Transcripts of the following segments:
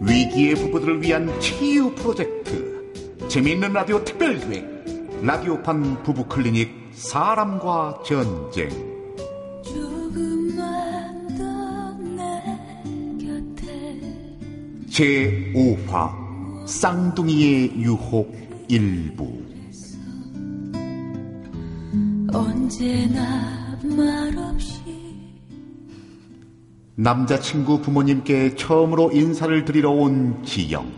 위기의 부부들을 위한 치유 프로젝트. 재미있는 라디오 특별기획. 라디오판 부부 클리닉 사람과 전쟁. 제5화 쌍둥이의 유혹 일부 언제나 말없이 남자친구 부모님께 처음으로 인사를 드리러 온 지영.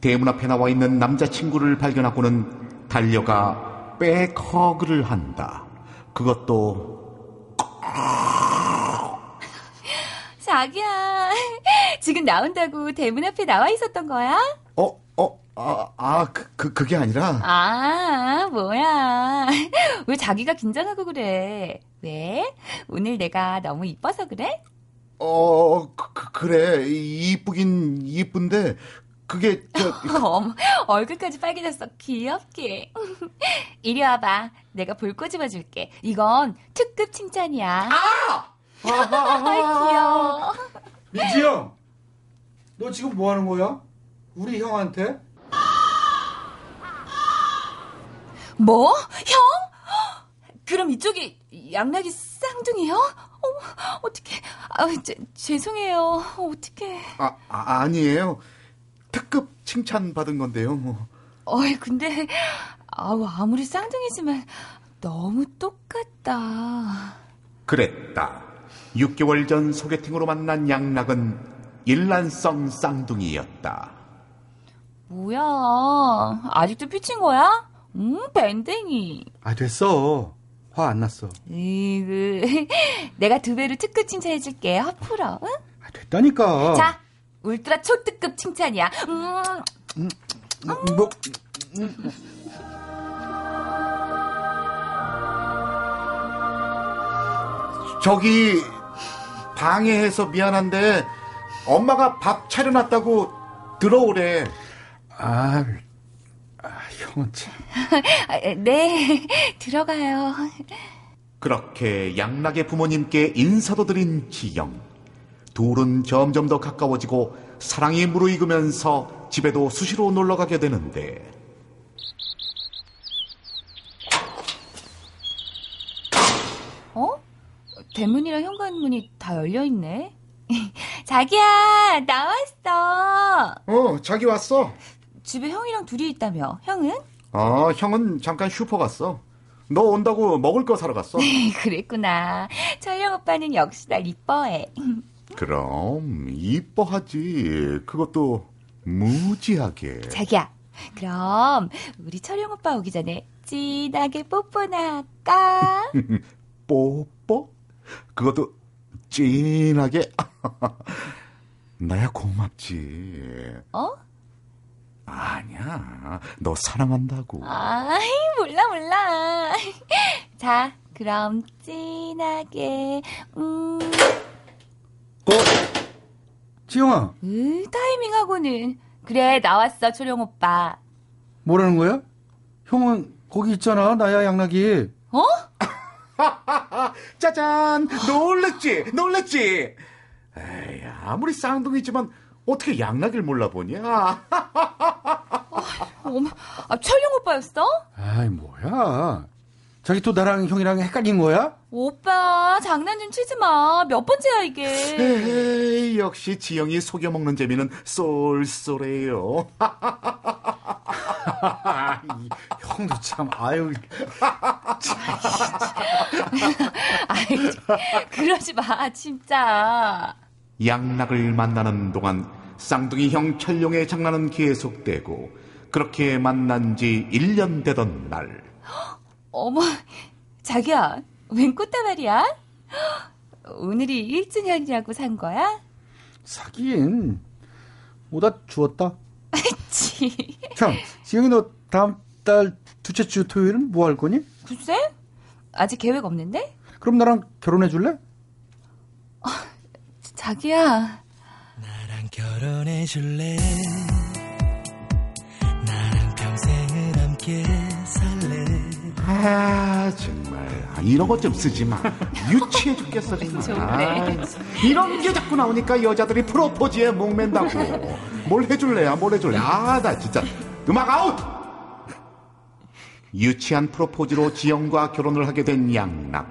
대문 앞에 나와 있는 남자친구를 발견하고는 달려가 백허그를 한다. 그것도 자기야, 지금 나온다고 대문 앞에 나와 있었던 거야? 어, 어, 아, 아 그, 그, 그게 아니라. 아, 뭐야. 왜 자기가 긴장하고 그래? 왜? 오늘 내가 너무 이뻐서 그래? 어, 그, 그래 이쁘긴 이쁜데, 그게, 저. 어머, 얼굴까지 빨개졌어. 귀엽게. 이리 와봐. 내가 볼 꼬집어 줄게. 이건 특급 칭찬이야. 아! 아, 아, 귀여워. 민지 형! 너 지금 뭐 하는 거야? 우리 형한테? 뭐? 형? 그럼 이쪽이 양락이 쌍둥이요? 어, 어떻게? 아, 제, 죄송해요. 어떻게? 아, 아, 아니에요. 특급 칭찬 받은 건데요. 뭐. 어이, 근데 아우 아무리 쌍둥이지만 너무 똑같다. 그랬다. 6개월 전 소개팅으로 만난 양락은 일란성 쌍둥이였다. 뭐야? 아직도 삐친 거야? 음, 밴댕이. 아, 됐어. 화 안 났어. 으그, 내가 두 배로 특급 칭찬해줄게. 허풀어, 응? 아, 됐다니까. 자, 울트라 초특급 칭찬이야. 음, 음, 음, 뭐, 음. 저기 방해해서 미안한데 엄마가 밥 차려놨다고 들어오래. 아, 아 참. 네, 들어가요. 그렇게 양락의 부모님께 인사도 드린 지영. 둘은 점점 더 가까워지고 사랑이 무르익으면서 집에도 수시로 놀러 가게 되는데 어? 대문이랑 현관문이 다 열려 있네. 자기야, 나왔어. 어, 자기 왔어. 집에 형이랑 둘이 있다며. 형은? 아, 형은 잠깐 슈퍼 갔어. 너 온다고 먹을 거 사러 갔어. 그랬구나. 철령 오빠는 역시 날 이뻐해. 그럼 이뻐하지. 그것도 무지하게. 자기야, 그럼 우리 철령 오빠 오기 전에 진하게 뽀뽀나 할까? 뽀뽀? 그것도 진하게. 나야 고맙지. 어? 아니야. 너 사랑한다고. 아이, 몰라, 몰라. 자, 그럼 진하게, 음. 어? 지영아. 으, 타이밍하고는. 그래, 나왔어, 초령 오빠. 뭐라는 거야? 형은 거기 있잖아, 나야 양락이. 어? 짜잔! 놀랬지? 놀랬지? 에이, 아무리 쌍둥이지만 어떻게 양락을 몰라보냐? 어머, 아, 철령 오빠였어? 아이, 뭐야. 자기 또 나랑 형이랑 헷갈린 거야? 오빠, 장난 좀 치지 마. 몇 번째야, 이게. 에이, 역시 지영이 속여먹는 재미는 쏠쏠해요. 형도 참, 아유. 아이, 그러지 마, 진짜. 양락을 만나는 동안 쌍둥이 형 철룡의 장난은 계속되고 그렇게 만난 지 1년 되던 날 어머, 자기야, 웬 꽃다발이야? 오늘이 1주년이라고 산 거야? 사긴 오다 주었다. 치. 참, 지영이 너 다음 달 둘째 주 토요일은 뭐 할 거니? 글쎄? 아직 계획 없는데? 그럼 나랑 결혼해 줄래? 어, 자기야. 나랑 결혼해 줄래? 아 정말. 아, 이런 것 좀 쓰지 마. 유치해 죽겠어 정말. 아, 이런 게 자꾸 나오니까 여자들이 프로포즈에 목맨다고. 뭘 해줄래야 뭘 해줄래. 아 나 진짜. 음악 아웃! 유치한 프로포즈로 지영과 결혼을 하게 된 양락.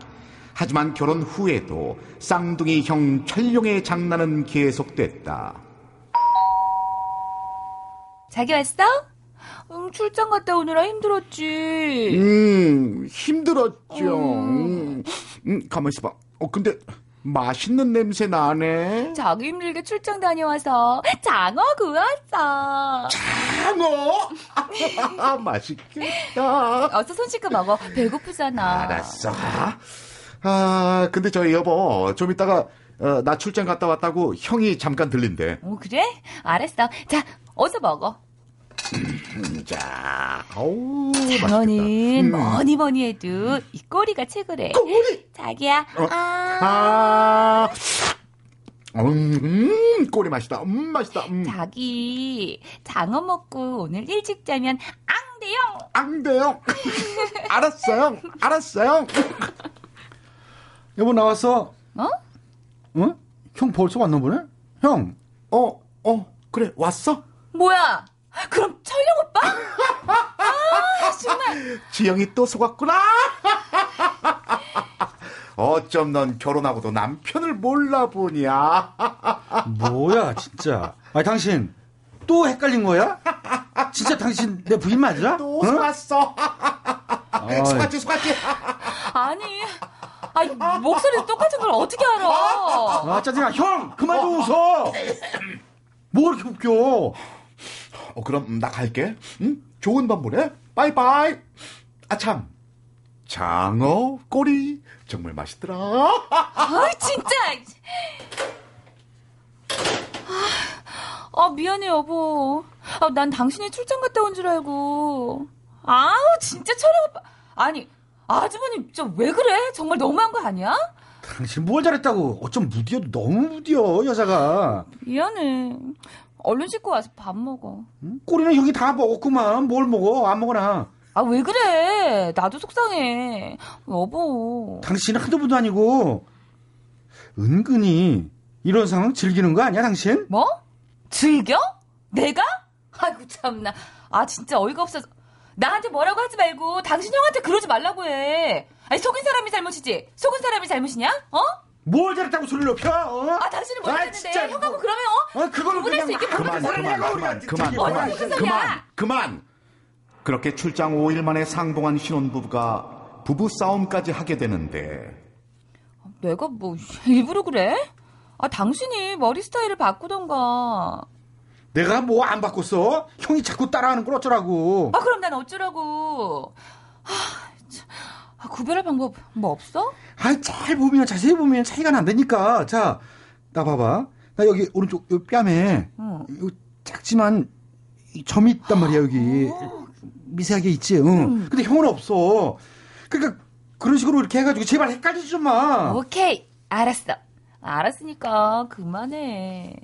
하지만 결혼 후에도 쌍둥이 형 철룡의 장난은 계속됐다. 자기 왔어? 응, 출장 갔다 오느라 힘들었지. 음, 힘들었죠. 음, 음, 가만 있어봐. 어, 근데 맛있는 냄새 나네. 자기 힘들게 출장 다녀와서 장어 구웠어. 장어? 아, 맛있겠다. 어서 손 씻고 먹어. 배고프잖아. 알았어. 아, 근데 저 여보, 좀 이따가 어, 나 출장 갔다 왔다고 형이 잠깐 들린대. 어, 그래? 알았어. 자, 어서 먹어. 음, 자, 어우, 맛있겠다. 장어는 음. 뭐니 뭐니 해도 이 꼬리가 최고래. 꼬리? 자기야, 어? 아. 아, 음, 음, 꼬리 맛있다. 음, 맛있다. 음. 자기 장어 먹고 오늘 일찍 자면 앙대영. 안 돼요. 알았어요. 알았어요. 여보 나왔어. 어? 응? 형 벌써 왔나 보네? 형. 어, 어, 그래, 왔어? 뭐야? 그럼 철령 오빠? 아 정말. 지영이 또 속았구나. 어쩜 넌 결혼하고도 남편을 몰라보냐. 뭐야 진짜. 아 당신 또 헷갈린 거야? 진짜 당신 내 부인 맞아? 또 응? 속았어. 속았지, 속았지. 아니. 아니 목소리 똑같은 걸 어떻게 알아? 아 짜증나. 형 그만 좀 웃어. 뭐 이렇게 웃겨? 어, 그럼 나 갈게. 응? 좋은 밤 보내. 바이바이. 아, 참. 장어 꼬리 정말 맛있더라. 아 진짜. 아, 아, 미안해 여보. 아, 난 당신이 출장 갔다 온 줄 알고. 아우 진짜 철영 오빠. 아니 아주버님 진짜 왜 그래? 정말 너무한 거 아니야? 당신 뭘 잘했다고? 어쩜 무디어도 너무 무디어 여자가. 미안해. 얼른 씻고 와서 밥 먹어. 응? 꼬리는 형이 다 먹었구만. 뭘 먹어? 안 먹어나. 아 왜 그래? 나도 속상해. 여보. 당신은 한두 번도 아니고 은근히 이런 상황 즐기는 거 아니야 당신? 뭐? 즐겨? 내가? 아이고 참나. 아 진짜 어이가 없어서. 나한테 뭐라고 하지 말고 당신 형한테 그러지 말라고 해. 아니 속은 사람이 잘못이지. 속은 사람이 잘못이냐? 어? 뭘 잘했다고 소리를 높여? 어? 아 당신은 모르겠는데 진짜 형하고 뭐- 그러면 어? 어, 그걸 구분할 수 그냥 있게 그만, 그만. 그만, 그만, 그만, 그만? 그만. 그렇게 출장 5일 만에 상봉한 신혼부부가 부부 싸움까지 하게 되는데 내가 뭐 일부러 그래? 아 당신이 머리 스타일을 바꾸던가. 내가 뭐 안 바꿨어? 형이 자꾸 따라하는 걸 어쩌라고? 아 그럼 난 어쩌라고? 아, 참. 아, 구별할 방법 뭐 없어? 아이 잘 보면 자세히 보면 차이가 난다니까. 자, 나 봐봐. 나 여기 오른쪽 요 뺨에 응. 요 작지만 이 점이 있단 말이야 여기 미세하게 있지. 응. 근데 형은 없어. 그러니까 그런 식으로 이렇게 해가지고 제발 헷갈리지 좀 마. 오케이 알았어. 알았으니까 그만해.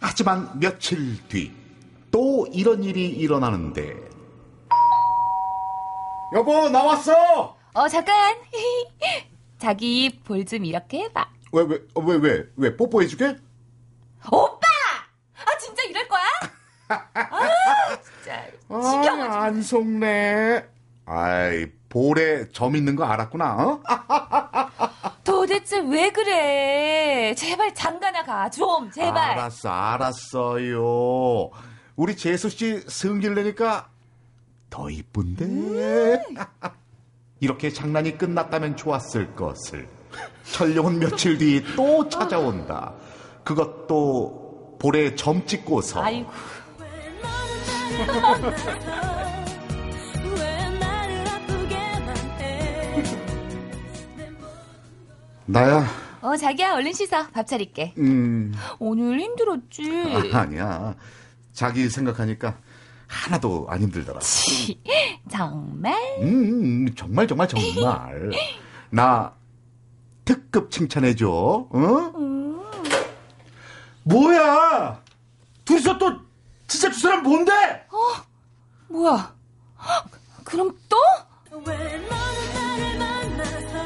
하지만 며칠 뒤 또 이런 일이 일어나는데 여보 나왔어 어 잠깐. 자기 볼 좀 이렇게 해봐. 왜 왜 왜 왜 왜 뽀뽀해주게 오빠! 아 진짜 이럴 거야? 아 진짜 신경을 좀- 안 속네 아이 볼에 점 있는 거 알았구나 어? 도대체 왜 그래? 제발 장가나 가 좀 제발. 알았어 알았어요 우리 재수 씨 승질 내니까 더 이쁜데 이렇게 장난이 끝났다면 좋았을 것을. 철룡은 며칠 뒤 또 찾아온다. 그것도 볼에 점 찍고서. 아이고. 나야. 어 자기야 얼른 씻어. 밥 차릴게. 음. 오늘 힘들었지. 아니야. 자기 생각하니까 하나도 안 힘들더라 치, 정말? 음, 정말 정말 정말. 나 특급 칭찬해줘. 어? 뭐야? 둘이서 또 진짜 두 사람 뭔데? 뭐야? 그럼 또? 왜 너는 나를 만나서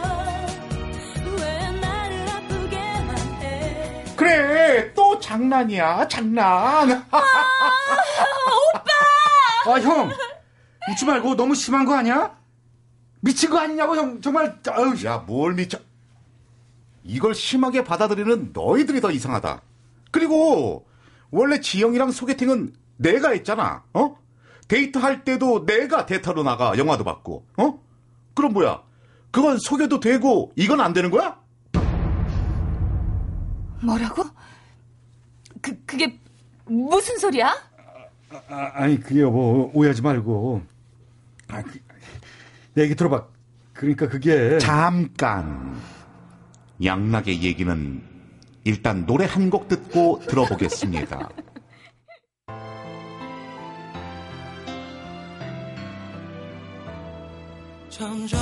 왜 나를 아프게만 해 그래, 또 장난이야, 장난. 아, 형! 웃지 말고 너무 심한 거 아니야? 미친 거 아니냐고, 형. 정말, 아유, 야, 뭘 미쳐. 이걸 심하게 받아들이는 너희들이 더 이상하다. 그리고, 원래 지영이랑 소개팅은 내가 했잖아, 어? 데이트 할 때도 내가 대타로 나가 영화도 받고, 어? 그럼 뭐야? 그건 소개도 되고, 이건 안 되는 거야? 뭐라고? 그, 그게 무슨 소리야? 아, 아니, 그게 여보, 오해하지 말고. 아, 그, 내 얘기 들어봐. 그러니까 그게. 잠깐. 양락의 얘기는 일단 노래 한 곡 듣고 들어보겠습니다. 점점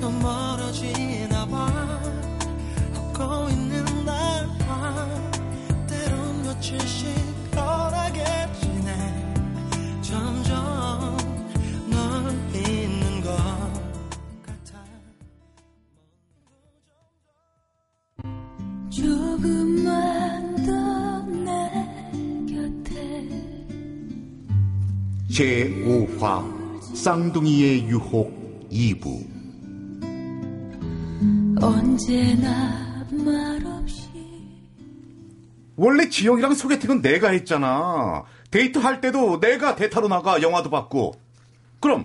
더 멀어지나 봐 웃고 있는 날과 때론 며칠씩 제5화 쌍둥이의 유혹 2부 언제나 말없이 원래 지영이랑 소개팅은 내가 했잖아. 데이트 할 때도 내가 대타로 나가 영화도 받고. 그럼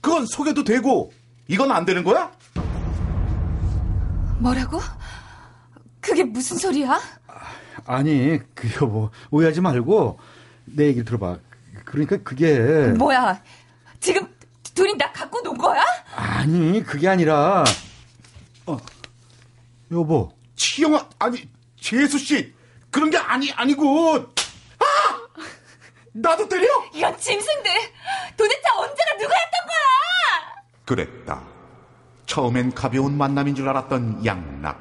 그건 소개도 되고 이건 안 되는 거야? 뭐라고? 그게 무슨 소리야? 아니, 그 여보, 오해하지 말고. 내 얘기 들어봐. 그러니까 그게. 뭐야? 지금 둘이 나 갖고 논 거야? 아니, 그게 아니라. 어, 여보. 지영아 아니 재수 씨 그런 게 아니 아니고 아 나도 때려? 이건 짐승들! 도대체 언제나 누가 했던 거야! 그랬다. 처음엔 가벼운 만남인 줄 알았던 양락.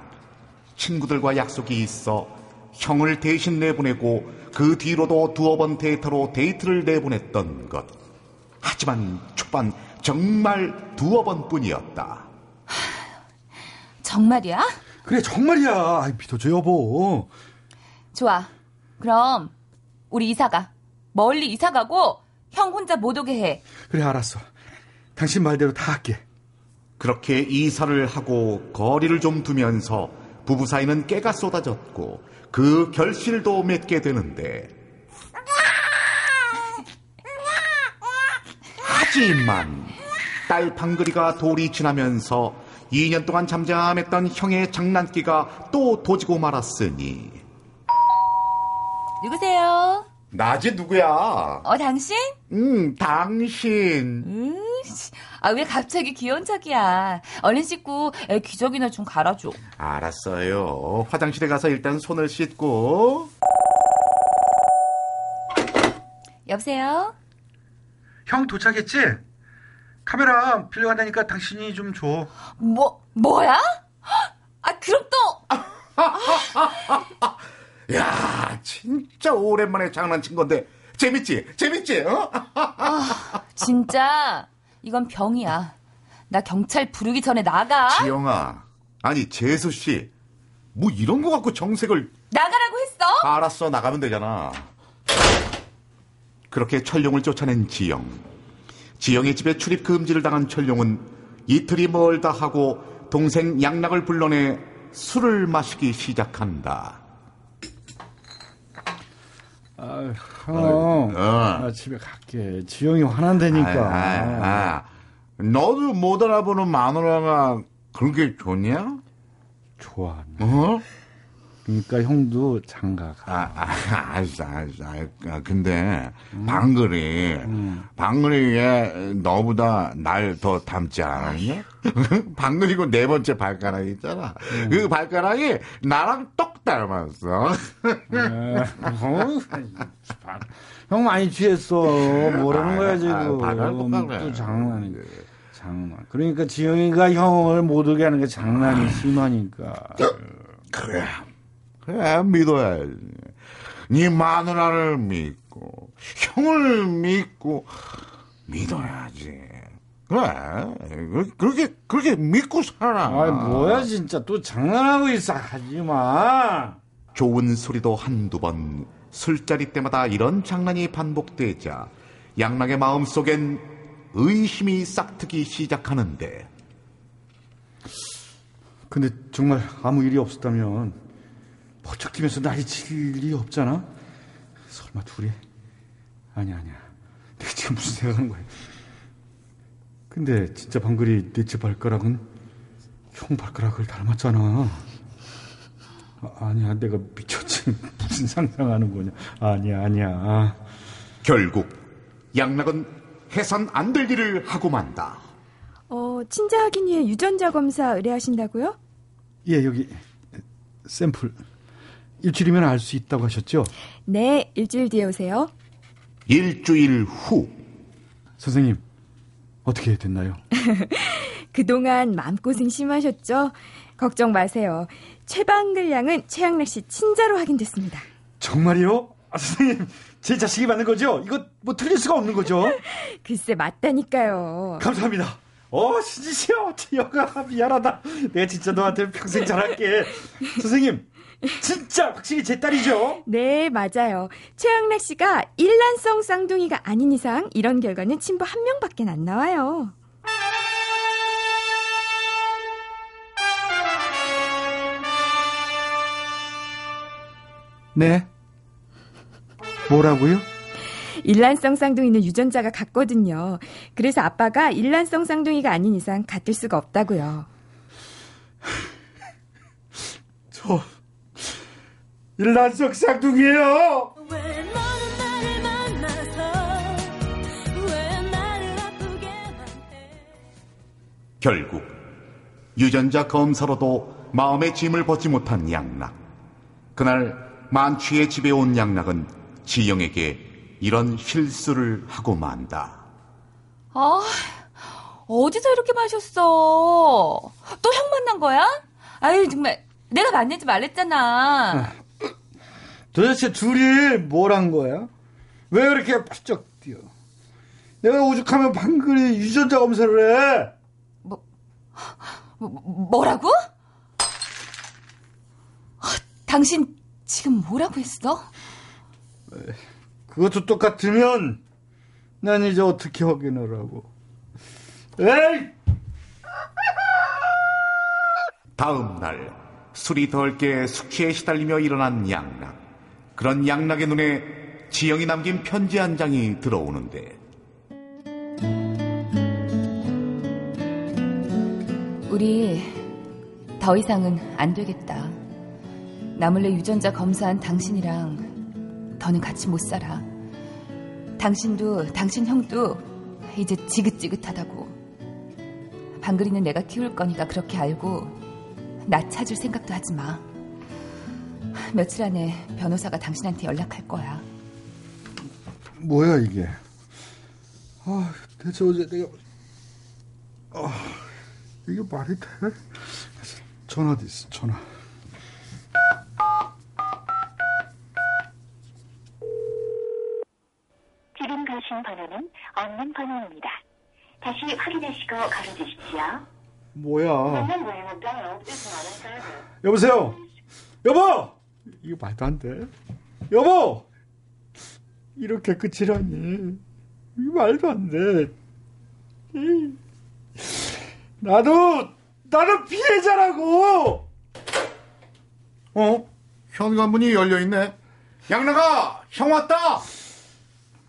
친구들과 약속이 있어 형을 대신 내보내고 그 뒤로도 두어 번 데이터로 데이트를 내보냈던 것. 하지만 초반 정말 두어 번뿐이었다. 정말이야? 그래, 정말이야. 아이, 믿어줘, 여보. 좋아. 그럼 우리 이사가. 멀리 이사가고 형 혼자 못 오게 해. 그래, 알았어. 당신 말대로 다 할게. 그렇게 이사를 하고 거리를 좀 두면서 부부 사이는 깨가 쏟아졌고 그 결실도 맺게 되는데 하지만 딸 방글이가 돌이 지나면서 2년 동안 잠잠했던 형의 장난기가 또 도지고 말았으니 누구세요? 나지 누구야? 어, 당신? 음 당신 음, 씨. 아, 왜 갑자기 귀여운 척이야. 얼른 씻고 애 기저귀나 좀 갈아줘. 알았어요 화장실에 가서 일단 손을 씻고 여보세요? 형 도착했지? 카메라 빌려간다니까 당신이 좀 줘. 뭐, 뭐야? 아, 그럼 또, 야, 진짜 오랜만에 장난친 건데 재밌지? 재밌지? 어? 진짜, 이건 병이야. 나 경찰 부르기 전에 나가. 지영아, 아니 재수 씨, 뭐 이런 거 갖고 정색을 나가라고 했어? 알았어 나가면 되잖아. 그렇게 철룡을 쫓아낸 지영. 지영의 집에 출입 금지를 당한 철룡은 이틀이 멀다 하고 동생 양락을 불러내 술을 마시기 시작한다. 아, 형. 어. 나 집에 갈게. 지영이 화난다니까. 아, 아, 아. 너도 못 알아보는 마누라가 그렇게 좋냐? 좋아. 어? 그러니까 형도 장가 가. 아, 아, 알았어, 알았어. 아, 근데, 방글이, 방글이 얘 너보다 날 더 닮지 않았냐? 방글이고 네 번째 발가락 있잖아. 그 발가락이 나랑 똑 닮았어. 어? 형 많이 취했어. 뭐라는 거야 아, 지금. 아, 똑바로 또 해. 장난이. 장난. 그러니까 지영이가 형을 못 오게 하는 게 장난이 심하니까. 그래. 그래, 믿어야지. 네 마누라를 믿고, 형을 믿고, 믿어야지. 그래. 그- 그렇게, 그렇게 믿고 살아. 아 뭐야 진짜 또 장난하고 있어 하지 마. 좋은 소리도 한두 번, 술자리 때마다 이런 장난이 반복되자 양락의 마음속엔 의심이 싹트기 시작하는데 근데 정말 아무 일이 없었다면 버쩍 뛰면서 난리 칠 일이 없잖아. 설마 둘이? 아니야 아니야. 내가 지금 무슨 생각하는 거야? 근데 진짜 방글이 내집 발가락은 형 발가락을 닮았잖아. 아, 아 니야 내가 미쳤지 무슨 상상하는 거냐? 아니야 아니야. 결국 양락은 해선 안 될 일을 하고 만다. 어, 친자 확인 위해 유전자 검사 의뢰하신다고요? 예 여기 샘플 일주일이면 알 수 있다고 하셨죠? 네, 일주일 뒤에 오세요. 일주일 후 선생님 어떻게 됐나요? 그동안 마음고생 심하셨죠? 걱정 마세요. 최방글 양은 최양락 씨 친자로 확인됐습니다. 정말이요? 아, 선생님, 제 자식이 맞는 거죠? 이거 뭐 틀릴 수가 없는 거죠? 글쎄 맞다니까요. 감사합니다. 어, 신지시여, 지여가 미안하다. 내가 진짜 너한테 평생 잘할게. 선생님, 진짜 확실히 제 딸이죠? 네, 맞아요. 최양락 씨가 일란성 쌍둥이가 아닌 이상 이런 결과는 친부 한 명밖에 안 나와요. 네. 뭐라고요? 일란성 쌍둥이는 유전자가 같거든요. 그래서 아빠가 일란성 쌍둥이가 아닌 이상 같을 수가 없다고요. 저, 일란석 쌍둥이에요! 왜 너는 나를 만나서 왜 나를 아프게만 해 결국 유전자 검사로도 마음의 짐을 벗지 못한 양락. 그날 만취의 집에 온 양락은 지영에게 이런 실수를 하고 만다. 아, 어디서 이렇게 마셨어? 또형 만난 거야? 아유, 정말. 내가 만나지 말랬잖아. 도대체 둘이 뭘 한 거야? 왜 이렇게 바짝 뛰어? 내가 오죽하면 방글이 유전자 검사를 해! 뭐, 뭐라고? 아, 당신 지금 뭐라고 했어? 그것도 똑같으면 난 이제 어떻게 확인을 하고? 에이! 다음 날 술이 덜 깨 숙취에 시달리며 일어난 양락. 그런 양락의 눈에 지영이 남긴 편지 한 장이 들어오는데 우리 더 이상은 안 되겠다. 나 몰래 유전자 검사한 당신이랑 더는 같이 못 살아. 당신도 당신 형도 이제 지긋지긋하다고. 방글이는 내가 키울 거니까 그렇게 알고 나 찾을 생각도 하지 마. 며칠 안에 변호사가 당신한테 연락할 거야. 뭐야 이게? 아, 대체 어제 내가 아, 이게 말이 돼? 전화 어디 있어? 전화. 지금 가신 번호는 없는 번호입니다. 다시 확인하시고 걸어주십시오. 뭐야? 여보세요. 여보. 이거 말도 안 돼. 여보. 이렇게 끝이라니. 이거 말도 안 돼. 나도 나도 피해자라고. 어? 현관문이 열려있네. 양락아! 형 왔다!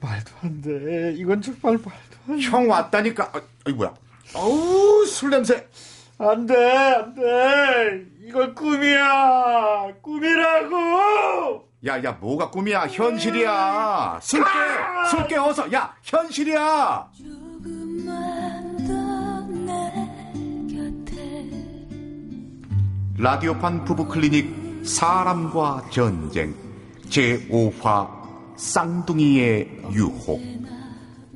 말도 안 돼. 이건 정말 말도 안 돼. 형 왔다니까. 아, 이 뭐야. 어우, 술 냄새. 안 돼, 안 돼. 이건 꿈이야. 꿈이라고. 야, 야, 뭐가 꿈이야. 현실이야. 술 깨! 술 깨, 어서. 야, 현실이야! 라디오판 부부 클리닉 사람과 전쟁 제5화 쌍둥이의 유혹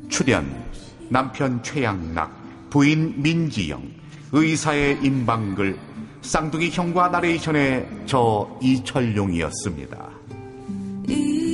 출연 남편 최양락 부인 민지영 의사의 임방글 쌍둥이 형과 나레이션의 저 이철용이었습니다. 이